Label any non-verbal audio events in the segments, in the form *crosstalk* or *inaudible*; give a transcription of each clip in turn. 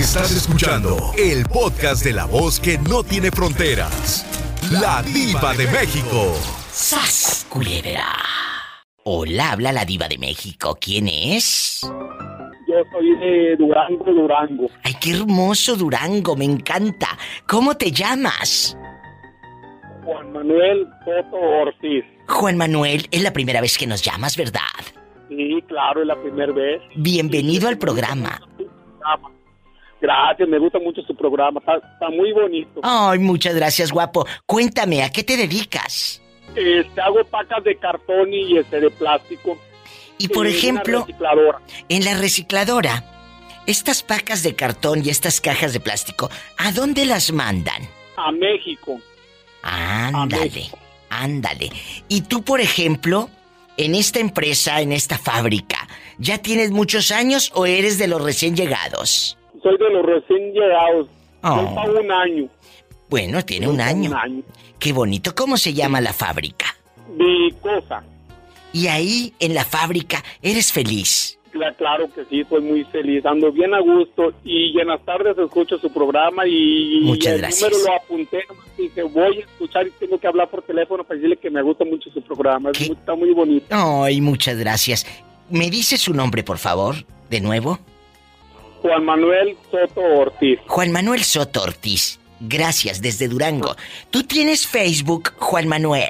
Estás escuchando el podcast de la voz que no tiene fronteras. La diva de México. ¡Sas, culebra! Hola, habla la diva de México. ¿Quién es? Yo soy de Durango, Durango. Ay, qué hermoso Durango, me encanta. ¿Cómo te llamas? Juan Manuel Soto Ortiz. Juan Manuel, es la primera vez que nos llamas, ¿verdad? Sí, claro, es la primera vez. Bienvenido al programa. Gracias, me gusta mucho su programa, está, está muy bonito. Ay, muchas gracias, guapo. Cuéntame, ¿a qué te dedicas? Este, hago pacas de cartón y este de plástico. Y por en ejemplo, en la recicladora, estas pacas de cartón y estas cajas de plástico, ¿a dónde las mandan? A México. Ándale, México. ándale. Y tú, por ejemplo, en esta empresa, en esta fábrica, ¿ya tienes muchos años o eres de los recién llegados? Soy de los recién llegados. Oh. Para un año. Bueno, tiene un año. Un año. Qué bonito. ¿Cómo se llama la fábrica? Mi cosa. Y ahí, en la fábrica, eres feliz. Cla- Claro que sí, soy muy feliz, ando bien a gusto y en las tardes escucho su programa y Muchas el gracias. número lo apunté, nomás dije voy a escuchar y tengo que hablar por teléfono para decirle que me gusta mucho su programa, ¿Qué? está muy bonito. Ay, muchas gracias. ¿Me dice su nombre, por favor? De nuevo. Juan Manuel Soto Ortiz. Juan Manuel Soto Ortiz. Gracias, desde Durango. ¿Tú tienes Facebook, Juan Manuel?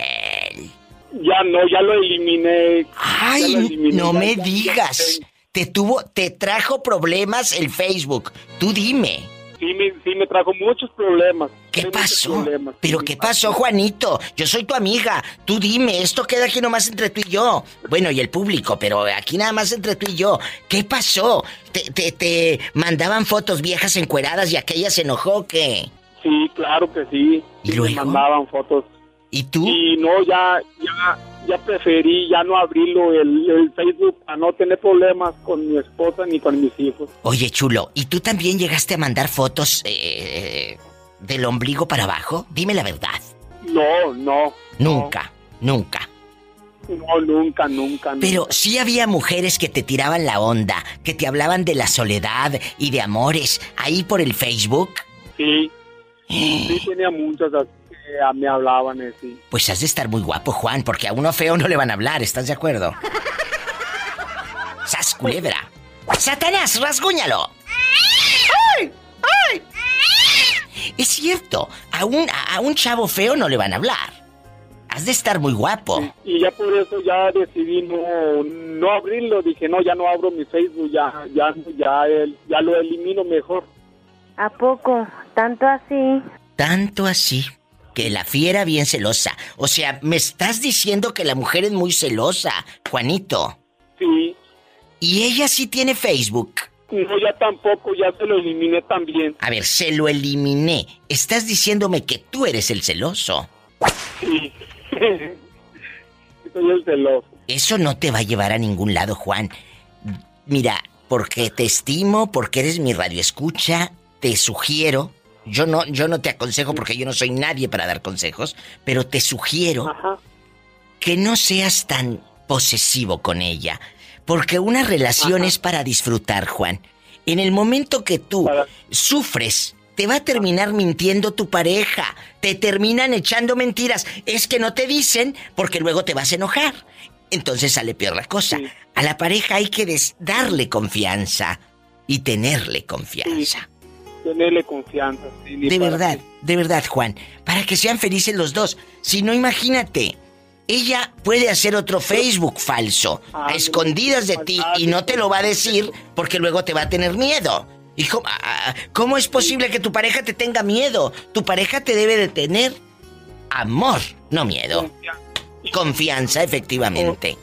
Ya no, ya lo eliminé. lo Ay, eliminé, no me digas. Te tuvo, te trajo problemas el Facebook. Tú dime. Sí me, sí me trajo muchos problemas. ¿Qué pasó? ¿Pero qué pasó, Juanito? Yo soy tu amiga. Tú dime, esto queda aquí nomás entre tú y yo. Bueno, y el público, pero aquí nada más entre tú y yo. ¿Qué pasó? ¿Te, te, te mandaban fotos viejas encueradas y aquella se enojó o qué? Sí, claro que sí. ¿Y Sí, luego? Me mandaban fotos. ¿Y tú? Y no, ya, ya, ya preferí ya no abrirlo el, el Facebook para no tener problemas con mi esposa ni con mis hijos. Oye, chulo, ¿y tú también llegaste a mandar fotos eh, del ombligo para abajo? Dime la verdad. No, no. Nunca, nunca. No, nunca, nunca. Pero nunca. sí había mujeres que te tiraban la onda, que te hablaban de la soledad y de amores ahí por el Facebook. Sí, sí tenía muchas que me hablaban así. Pues has de estar muy guapo, Juan, porque a uno feo no le van a hablar, ¿estás de acuerdo? *laughs* ¡Sas culebra! ¡Satanás, rasguñalo! Es cierto, a un, a un chavo feo no le van a hablar. Has de estar muy guapo. Y ya por eso ya decidí no, no abrirlo. Dije, no, ya no abro mi Facebook, ya, ya, ya, el- ya lo elimino mejor. ¿A poco? ¿Tanto así? Tanto así que la fiera bien celosa. O sea, me estás diciendo que la mujer es muy celosa, Juanito. Sí, Y ella sí tiene Facebook. No, ya tampoco, ya se lo eliminé también. A ver, se lo eliminé. Estás diciéndome que tú eres el celoso. Sí. *laughs* Soy el celoso. Eso no te va a llevar a ningún lado, Juan. Mira, porque te estimo, porque eres mi radioescucha, te sugiero. Yo no, yo no te aconsejo porque yo no soy nadie para dar consejos, pero te sugiero Ajá. que no seas tan posesivo con ella. Porque una relación Ajá. es para disfrutar, Juan. En el momento que tú Para- sufres, te va a terminar mintiendo tu pareja. Te terminan echando mentiras. Es que no te dicen porque luego te vas a enojar. Entonces sale peor la cosa. Sí. A la pareja hay que darle confianza y tenerle confianza. Tenerle confianza. sí, De verdad, qué. de verdad, Juan. Para que sean felices los dos. Si no, imagínate. Ella puede hacer otro Facebook falso, a Ah, escondidas de ti, y no te lo va a decir porque luego te va a tener miedo. Hijo, ah, ¿cómo es posible que tu pareja te tenga miedo? Tu pareja te debe de tener amor, no miedo. Confianza. Efectivamente.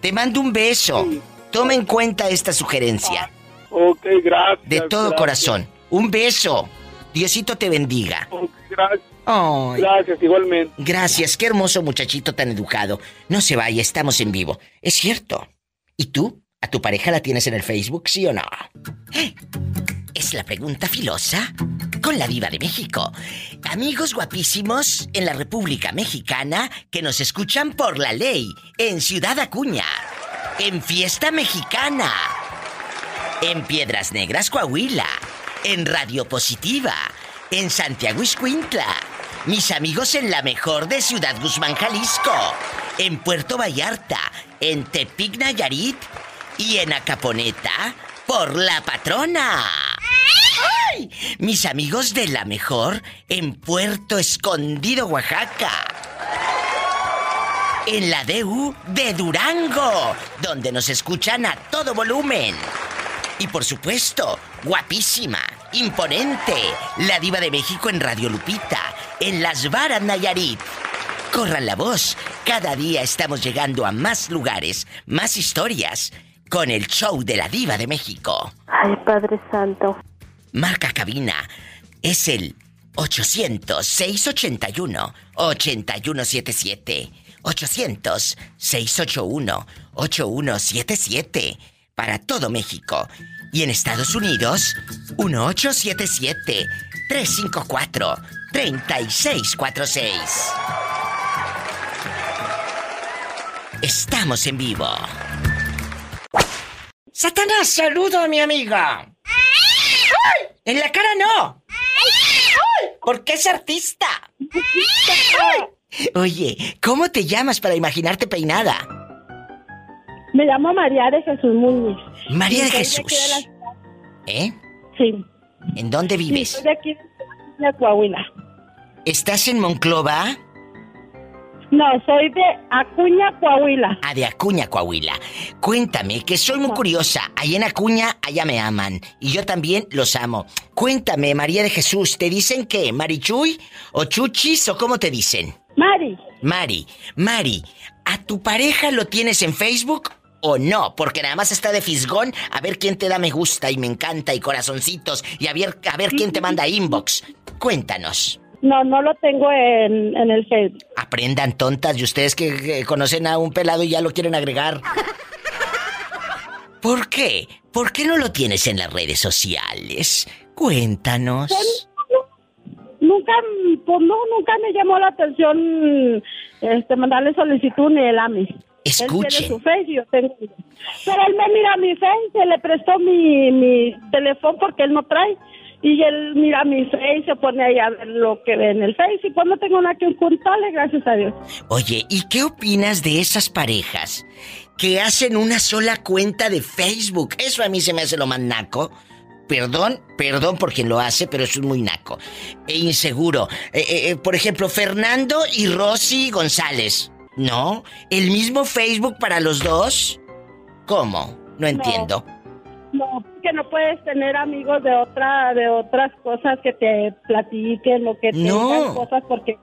Te mando un beso. Toma en cuenta esta sugerencia. Ok, gracias. De todo gracias. corazón. Un beso. Diosito te bendiga. Ok, gracias. Ay. Gracias, igualmente. Gracias, qué hermoso muchachito tan educado. No se vaya, estamos en vivo. Es cierto. ¿Y tú? ¿A tu pareja la tienes en el Facebook, sí o no? ¿Eh? Es la pregunta filosa con la diva de México. Amigos guapísimos en la República Mexicana que nos escuchan por la ley en Ciudad Acuña, en Fiesta Mexicana, en Piedras Negras, Coahuila, en Radio Positiva, en Santiago Iscuintla, mis amigos en la mejor de Ciudad Guzmán, Jalisco, en Puerto Vallarta, en Tepic Nayarit y en Acaponeta por la patrona. ¡Ay! Mis amigos de la mejor en Puerto Escondido, Oaxaca. En la DU de Durango, donde nos escuchan a todo volumen. Y por supuesto, guapísima, imponente, la diva de México en Radio Lupita, en Las Varas Nayarit. Corran la voz, cada día estamos llegando a más lugares, más historias, con el show de la diva de México. Ay, Padre Santo. Marca cabina es el 800-681-8177. 800-681-8177 para todo México. Y en Estados Unidos, 1877-354-3646. Estamos en vivo. Satanás, saludo a mi amiga. En la cara no. Porque es artista. Oye, ¿cómo te llamas para imaginarte peinada? Me llamo María de Jesús Muñiz. María de Jesús. aquí de la- ¿Eh? Sí. ¿En dónde Sí, vives? soy de aquí de Coahuila. ¿Estás en Monclova? No, soy de Acuña, Coahuila. Ah, de Acuña, Coahuila. Cuéntame, que soy muy curiosa. Allá en Acuña, allá me aman. Y yo también los amo. Cuéntame, María de Jesús, ¿te dicen qué? ¿Marichuy? ¿O Chuchis? ¿O cómo te dicen? Mari, Mari, Mari, ¿a tu pareja lo tienes en Facebook o no? Porque nada más está de fisgón a ver quién te da me gusta y me encanta y corazoncitos y a ver, a ver quién te manda inbox. Cuéntanos. no, no lo tengo en, en el Facebook. Aprendan tontas y ustedes que, que conocen a un pelado y ya lo quieren agregar. ¿Por qué? ¿Por qué no lo tienes en las redes sociales? Cuéntanos. Nunca, pues no, nunca me llamó la atención este, mandarle solicitud ni el AMI. Él Escuchen. tiene su Face y yo tengo. Pero él me mira mi Face, se le prestó mi, mi teléfono porque él no trae. Y él mira mi Face, se pone ahí a ver lo que ve en el Face. Y cuando tengo nada que ocultarle, gracias a Dios. Oye, ¿y qué opinas de esas parejas que hacen una sola cuenta de Facebook? Eso a mí se me hace lo más naco. Perdón, perdón por quien lo hace, pero eso es muy naco. E inseguro. Eh, eh, eh, por ejemplo, Fernando y Rosy González. ¿No? ¿El mismo Facebook para los dos? ¿Cómo? No entiendo. No, que no puedes tener amigos de otra, de otras cosas que te platiquen o que te No. digan cosas porque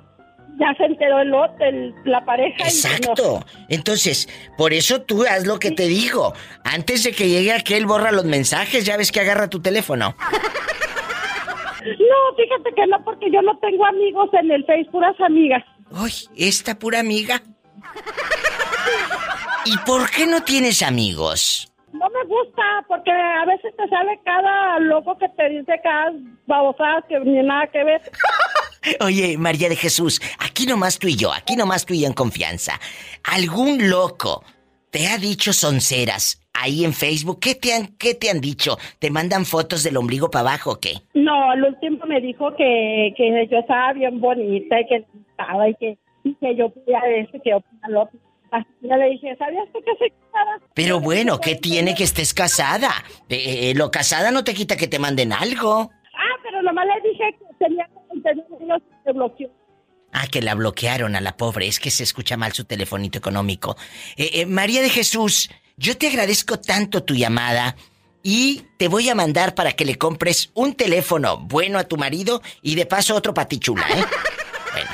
ya se enteró el otro, el- la pareja. y Exacto. Entonces, por eso tú haz lo que te digo. Antes de que llegue aquel, borra los mensajes. Ya ves que agarra tu teléfono. No, fíjate que no, porque yo no tengo amigos en el Face, puras amigas. Ay, esta pura amiga. ¿Y por qué no tienes amigos? No me gusta, porque a veces te sale cada loco que te dice cada babosada que ni nada que ver. *laughs* Oye, María de Jesús, aquí nomás tú y yo, aquí nomás tú y yo en confianza. ¿Algún loco te ha dicho sonceras ahí en Facebook? ¿Qué te han, qué te han dicho? ¿Te mandan fotos del ombligo para abajo o qué? No, el último me dijo que, que yo estaba bien bonita y que estaba y que, y que yo podía eso, que yo podía lo otro. Así que le dije, ¿sabías tú que soy casada? Pero bueno, ¿qué tiene que estés casada? Eh, eh, lo casada no te quita que te manden algo. Ah, pero nomás le dije que tenía que ellos se bloqueó. Ah, que la bloquearon a la pobre. Es que se escucha mal su telefonito económico. Eh, eh, María de Jesús, yo te agradezco tanto tu llamada y te voy a mandar para que le compres un teléfono bueno a tu marido y de paso otro patichula, ¿eh? *laughs* Bueno,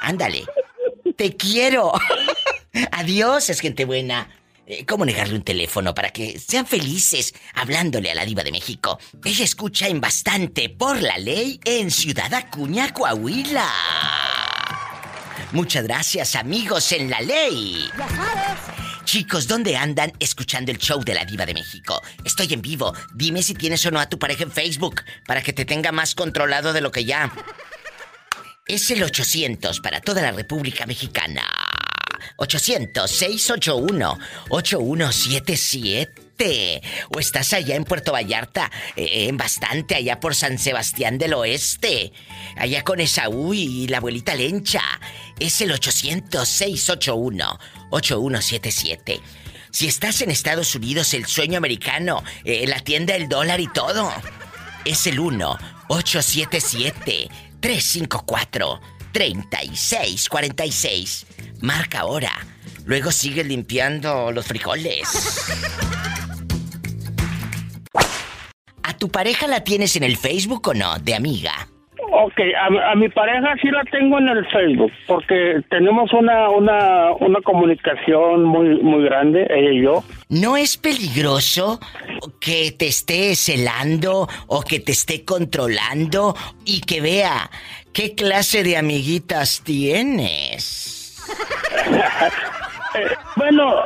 ándale. Te quiero. *laughs* Adiós, es gente buena. Eh, ¿Cómo negarle un teléfono para que sean felices hablándole a la diva de México? Ella escucha en bastante por la ley en Ciudad Acuña, Coahuila. Muchas gracias, amigos en la ley. Chicos, ¿dónde andan escuchando el show de la Diva de México? Estoy en vivo. Dime si tienes o no a tu pareja en Facebook para que te tenga más controlado de lo que ya. Es el 800 para toda la República Mexicana. 800-681-8177. Norte. O estás allá en Puerto Vallarta, eh, en bastante, allá por San Sebastián del Oeste. Allá con Esaú y la abuelita Lencha. Es el 800-681-8177. Si estás en Estados Unidos, el sueño americano, eh, la tienda del dólar y todo. Es el 1-877-354-3646. Marca ahora. Luego sigue limpiando los frijoles. ¿A tu pareja la tienes en el Facebook o no, de amiga? Ok, a, mi pareja sí la tengo en el Facebook, porque tenemos una, una, una comunicación muy, muy grande, ella y yo. ¿No es peligroso que te esté celando o que te esté controlando y que vea qué clase de amiguitas tienes? *laughs* Bueno,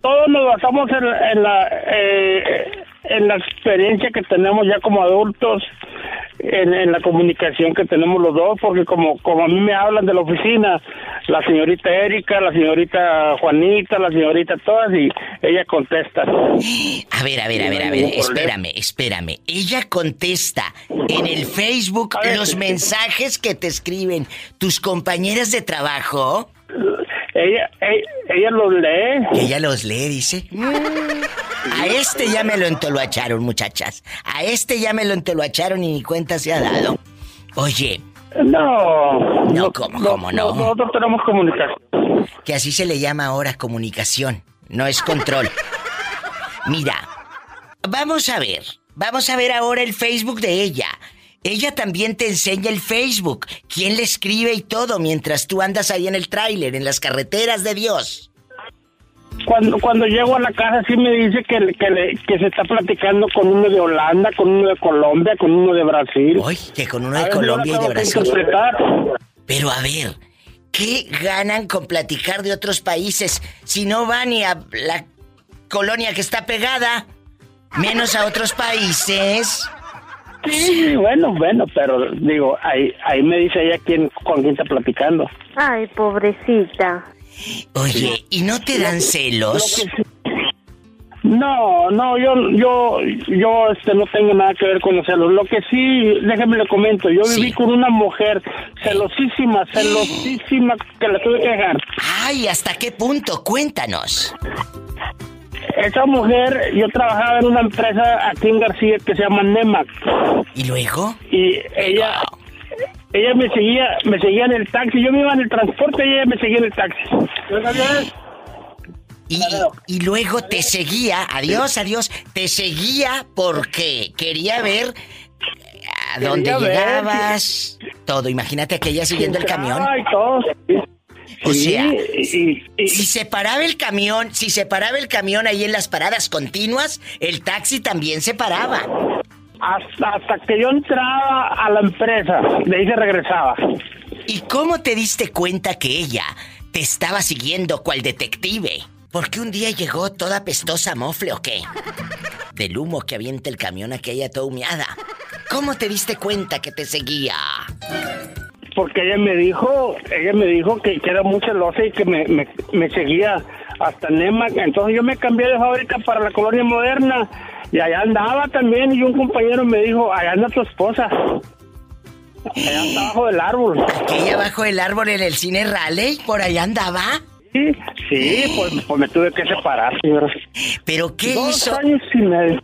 todos nos basamos en, la eh, en la experiencia que tenemos ya como adultos en, la comunicación que tenemos los dos, porque como, como a mí me hablan de la oficina, la señorita Erika, la señorita Juanita, la señorita todas, y ella contesta. A ver, a ver, a ver, a ver, espérame, espérame. Ella contesta en el Facebook los mensajes que te escriben tus compañeras de trabajo. Ella, ella, los lee. Ella los lee, dice. A este ya me lo entoluacharon, muchachas. A este ya me lo entoluacharon y ni cuenta se ha dado. Oye. No. No, ¿cómo, cómo no? Nosotros tenemos comunicación. Que así se le llama ahora comunicación. No es control. Mira, vamos a ver. Vamos a ver ahora el Facebook de ella. Ella también te enseña el Facebook, quién le escribe y todo mientras tú andas ahí en el tráiler, en las carreteras de Dios. Cuando, cuando llego a la casa sí me dice que, que, que se está platicando con uno de Holanda, con uno de Colombia, con uno de Brasil. Que con uno de Colombia y de Brasil. Pero a ver, ¿qué ganan con platicar de otros países si no van ni a la colonia que está pegada, menos a otros países? Sí, bueno, bueno, pero digo, ahí, ahí me dice ella quién, con quién está platicando. Ay, pobrecita. Oye, ¿y no te dan celos? No, no, yo, yo, yo, este, no tengo nada que ver con los celos. Lo que sí, déjame le comento, yo viví con una mujer celosísima, celosísima, que la tuve que dejar. Ay, ¿hasta qué punto? Cuéntanos. Esa mujer, yo trabajaba en una empresa aquí en García que se llama Nemac. ¿Y luego? Y ella, ella me seguía, me seguía en el taxi. Yo me iba en el transporte y ella me seguía en el taxi. Y, y, luego te seguía, adiós, adiós, te seguía porque quería ver a dónde llegabas, todo. Imagínate que ella siguiendo el camión. Ay, todo. O sea, si se paraba el camión, si se paraba el camión ahí en las paradas continuas, el taxi también se paraba. Hasta, hasta que yo entraba a la empresa, de ahí se regresaba. ¿Y cómo te diste cuenta que ella te estaba siguiendo cual detective? ¿Por qué un día llegó toda pestosa mofle o qué? Del humo que avienta el camión aquella toda humeada. ¿Cómo te diste cuenta que te seguía? Porque ella me dijo, ella me dijo que, era muy celosa y que me, seguía hasta Nema. Entonces yo me cambié de fábrica para la colonia moderna y allá andaba también y un compañero me dijo, allá anda tu esposa. Allá anda abajo del árbol. ¿Aquella abajo del árbol en el cine Raleigh? ¿Por allá andaba? Sí, sí, pues, pues me tuve que separar, señor. ¿Pero qué Dos hizo? años y medio.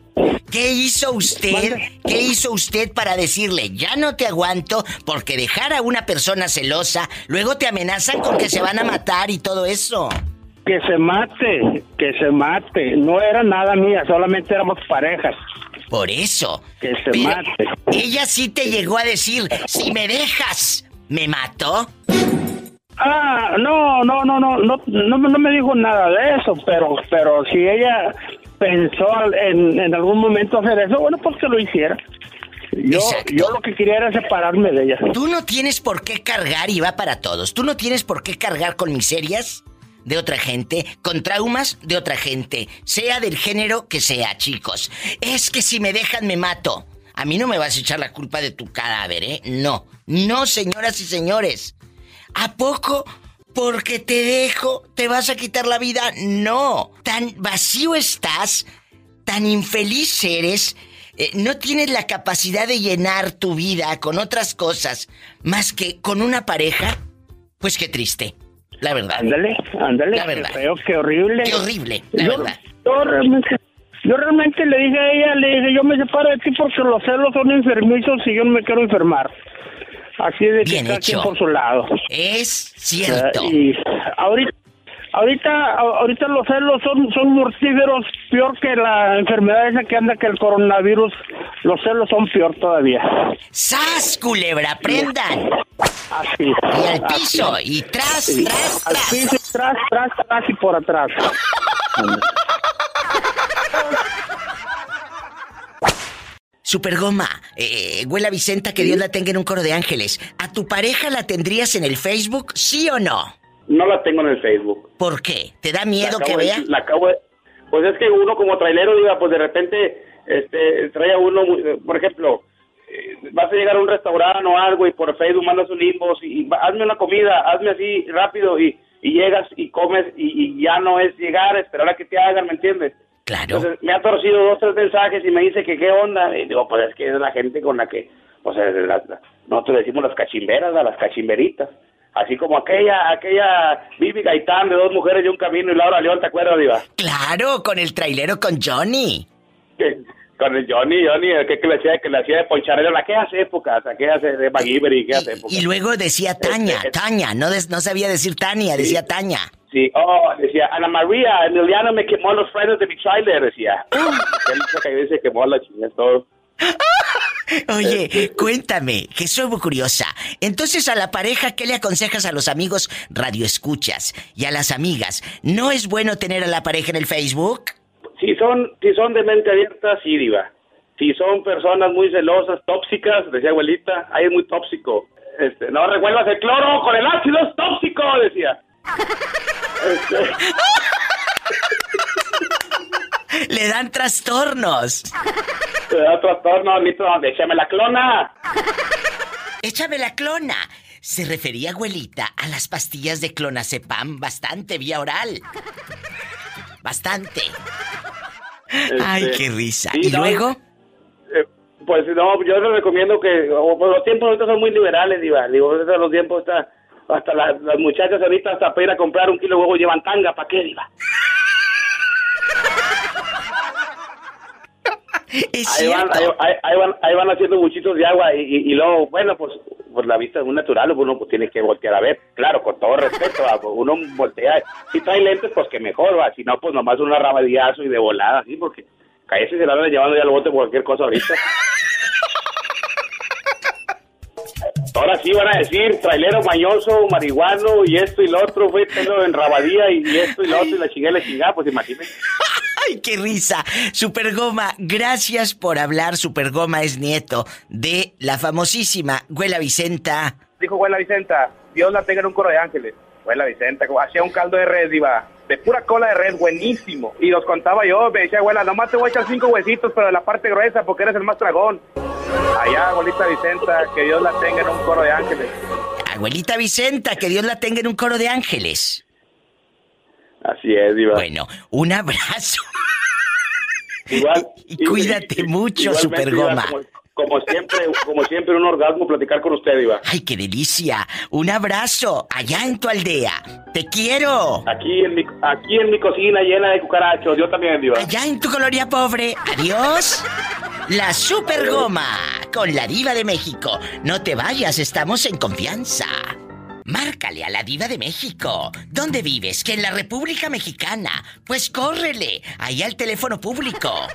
¿Qué hizo usted? ¿Qué hizo usted para decirle, ya no te aguanto porque dejar a una persona celosa, luego te amenazan con que se van a matar y todo eso? Que se mate, que se mate. No era nada mía, solamente éramos parejas. Por eso. Que se mate. Ella sí te llegó a decir, si me dejas, ¿me mato? Ah, no, no, no, no, no, no, no me dijo nada de eso, pero, pero si ella pensó en, en algún momento hacer eso, bueno, pues que lo hiciera. Yo, yo lo que quería era separarme de ella. Tú no tienes por qué cargar, y va para todos, tú no tienes por qué cargar con miserias de otra gente, con traumas de otra gente, sea del género que sea, chicos. Es que si me dejan me mato. A mí no me vas a echar la culpa de tu cadáver, ¿eh? No, no, señoras y señores. ¿A poco porque te dejo te vas a quitar la vida? No. Tan vacío estás tan infeliz eres, eh, no tienes la capacidad de llenar tu vida con otras cosas más que con una pareja, pues qué triste, la verdad. Ándale, ándale. La verdad. Qué feo, qué horrible. Qué horrible, la yo, verdad. Yo realmente, yo realmente le dije a ella, le dije, yo me separo de ti porque los celos son enfermizos y yo no me quiero enfermar. Así de que Bien cada quien hecho. por su lado. Es cierto. Y ahorita, ahorita, ahorita los celos son, son mortíferos, peor que la enfermedad esa que anda, que el coronavirus. Los celos son peor todavía. ¡Sas, culebra! ¡Prendan! Así. Y al así. piso, y tras, Sí. tras, Al tras. piso, tras, tras, tras y por atrás. *laughs* Supergoma, eh, Güela Vicenta, que Dios la tenga en un coro de ángeles. ¿A tu pareja la tendrías en el Facebook, sí o no? No la tengo en el Facebook. ¿Por qué? ¿Te da miedo que de- vea? la acabo de- pues es que uno como trailero, diga, pues de repente este, trae a uno, por ejemplo, eh, vas a llegar a un restaurante o algo y por Facebook mandas un inbox y, hazme una comida, hazme así rápido y, y llegas y comes y, y ya no es llegar, esperar a que te hagan, ¿me entiendes? Claro. Entonces me ha torcido dos, tres mensajes y me dice que qué onda. Y digo, pues es que es la gente con la que, la- la- nosotros decimos las cachimberas, las cachimberitas. Así como aquella, aquella Bibi Gaitán de dos mujeres y un camino y Laura León, ¿te acuerdas, Diva? Claro, con el trailero con Johnny. Que- con el Johnny, Johnny, el que, que le hacía, que le hacía de poncharelo en aquellas épocas, aquellas de MacGyver y aquellas épocas. Y luego decía Taña, Este, Taña, no, des- no sabía decir Tania, decía Taña. Sí, oh, decía, Ana María, Emiliano me quemó los frenos de mi trailer, decía. Él se quemó la chingada todo. *laughs* Oye, cuéntame, que soy muy curiosa. Entonces a la pareja, ¿qué le aconsejas a los amigos radioescuchas y a las amigas? ¿No es bueno tener a la pareja en el Facebook? Si son, si son de mente abierta, sí, diva. Si son personas muy celosas, tóxicas, decía abuelita, ahí es muy tóxico. Este, no revuelvas el cloro con el ácido, es tóxico, decía. Este, Le dan trastornos. *laughs* te da trastorno, ni tra- échame la clona. Échame la clona. Se refería, abuelita, a las pastillas de clonazepam bastante vía oral. Bastante. Ay, Este, qué risa. ¿Y no, luego? eh, pues no, yo les recomiendo que o, los tiempos ahorita son muy liberales, diva. Digo, los tiempos hasta las, las muchachas ahorita hasta para ir a comprar un kilo de huevo llevan tanga, ¿para qué, diva? Es Ahí van, cierto. ahí, van, ahí van haciendo buchitos de agua y, y, y luego, bueno, pues, pues la vista es muy natural, uno pues, tiene que voltear a ver. Claro, con todo respeto, ¿va? Pues, uno voltea. Si trae lentes, pues que mejor, va. Si no, pues nomás un arrabadillazo y de volada, así, porque cállese se la andan llevando ya al bote por cualquier cosa ahorita. Ahora sí van a decir trailero mañoso, marihuano y esto y lo otro, fue en rabadía y, y esto y lo otro y la chingada y la chingada, pues imagínense. ¡Ay, qué risa! Supergoma, gracias por hablar. Supergoma es nieto de la famosísima Güela Vicenta. dijo Güela Vicenta, Dios la tenga en un coro de ángeles. Güela Vicenta, hacía un caldo de red, iba, de pura cola de red, buenísimo. Y los contaba yo, me decía, abuela, nomás te voy a echar cinco huesitos, pero de la parte gruesa, porque eres el más dragón. Allá, abuelita Vicenta, que Dios la tenga en un coro de ángeles. Abuelita Vicenta, que Dios la tenga en un coro de ángeles. Así es, Diva. Bueno, un abrazo. Igual. Y cuídate mucho, Supergoma. Iba, Como, como siempre, como siempre, un orgasmo platicar con usted, Iba. ¡Ay, qué delicia! Un abrazo allá en tu aldea. ¡Te quiero! Aquí en mi, aquí en mi cocina llena de cucarachos, yo también, Diva. Allá en tu colonia pobre. Adiós. La Super Goma con la Diva de México. No te vayas, estamos en confianza. Márcale a la Diva de México. ¿Dónde vives? Que en la República Mexicana. Pues córrele. Ahí al teléfono público.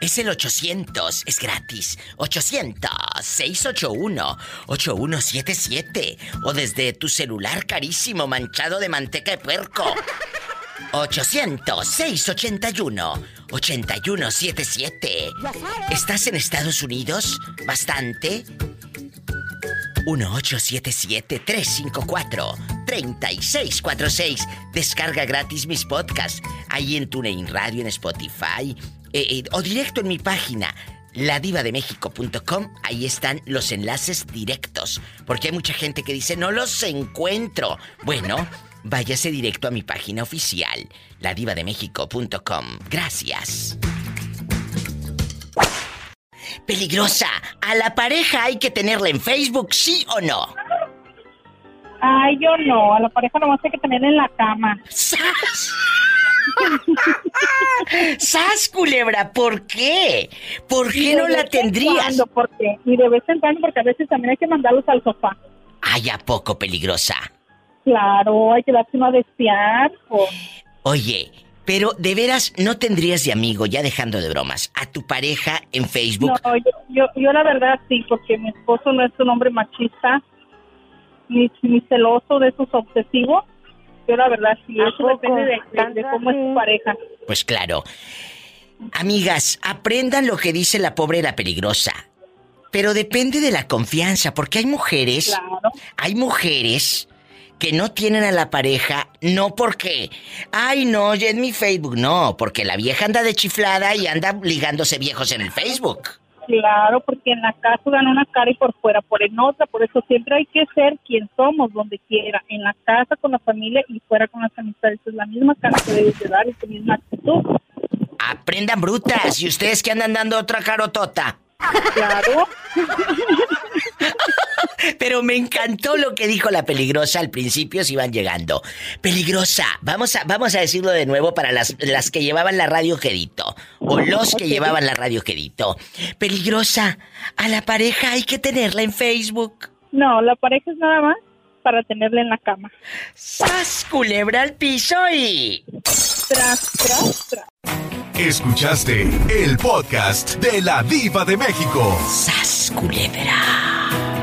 Es el 800, es gratis. 800-681-8177. O desde tu celular carísimo manchado de manteca de puerco. 800-681-8177. ¿Estás en Estados Unidos? ¿Bastante? 1877-354-3646. Descarga gratis mis podcasts. Ahí en TuneIn Radio, en Spotify. eh, eh, o directo en mi página. Ladivademéxico.com, ahí están los enlaces directos. Porque hay mucha gente que dice, no los encuentro. Bueno, váyase directo a mi página oficial, ladivademéxico.com. Gracias. Peligrosa, ¿a la pareja hay que tenerla en Facebook, sí o no? Ay, yo no, a la pareja nomás hay que tenerla en la cama. ¡Sas! *laughs* ¡Sas, culebra! ¿Por qué? ¿Por qué Y de no la tendrías? cuando, porque, y de vez en cuando, porque a veces también hay que mandarlos al sofá. Ay, ¿a poco peligrosa? Claro, hay que darse uno a desear. o- Oye, pero de veras no tendrías de amigo, ya dejando de bromas, a tu pareja en Facebook. No, yo, yo, yo la verdad sí, porque mi esposo no es un hombre machista, ni, ni celoso de esos obsesivos. Yo la verdad sí, ¿A eso poco? depende de, de- de cómo es tu pareja. Pues claro. Amigas, aprendan lo que dice la pobre la peligrosa. Pero depende de la confianza, porque hay mujeres, Claro. hay mujeres que no tienen a la pareja, no porque, ay no, ya es mi Facebook, no, porque la vieja anda de chiflada y anda ligándose viejos en el Facebook. Claro, porque en la casa dan una cara y por fuera ponen otra, por eso siempre hay que ser quien somos, donde quiera, en la casa, con la familia y fuera con las amistades. Es la misma cara que debes de dar y tu misma actitud. Aprendan brutas, y ustedes que andan dando otra carotota. Claro. *laughs* Pero me encantó lo que dijo la peligrosa al principio si van llegando. Peligrosa, vamos a, vamos a decirlo de nuevo para las, las que llevaban la radio quedito. O los que llevaban la radio quedito. Peligrosa, a la pareja hay que tenerla en Facebook. No, la pareja es nada más para tenerla en la cama. ¡Sas, culebra al piso y... Tras, tras, tras. Escuchaste el podcast de la Diva de México. ¡Sas, culebra!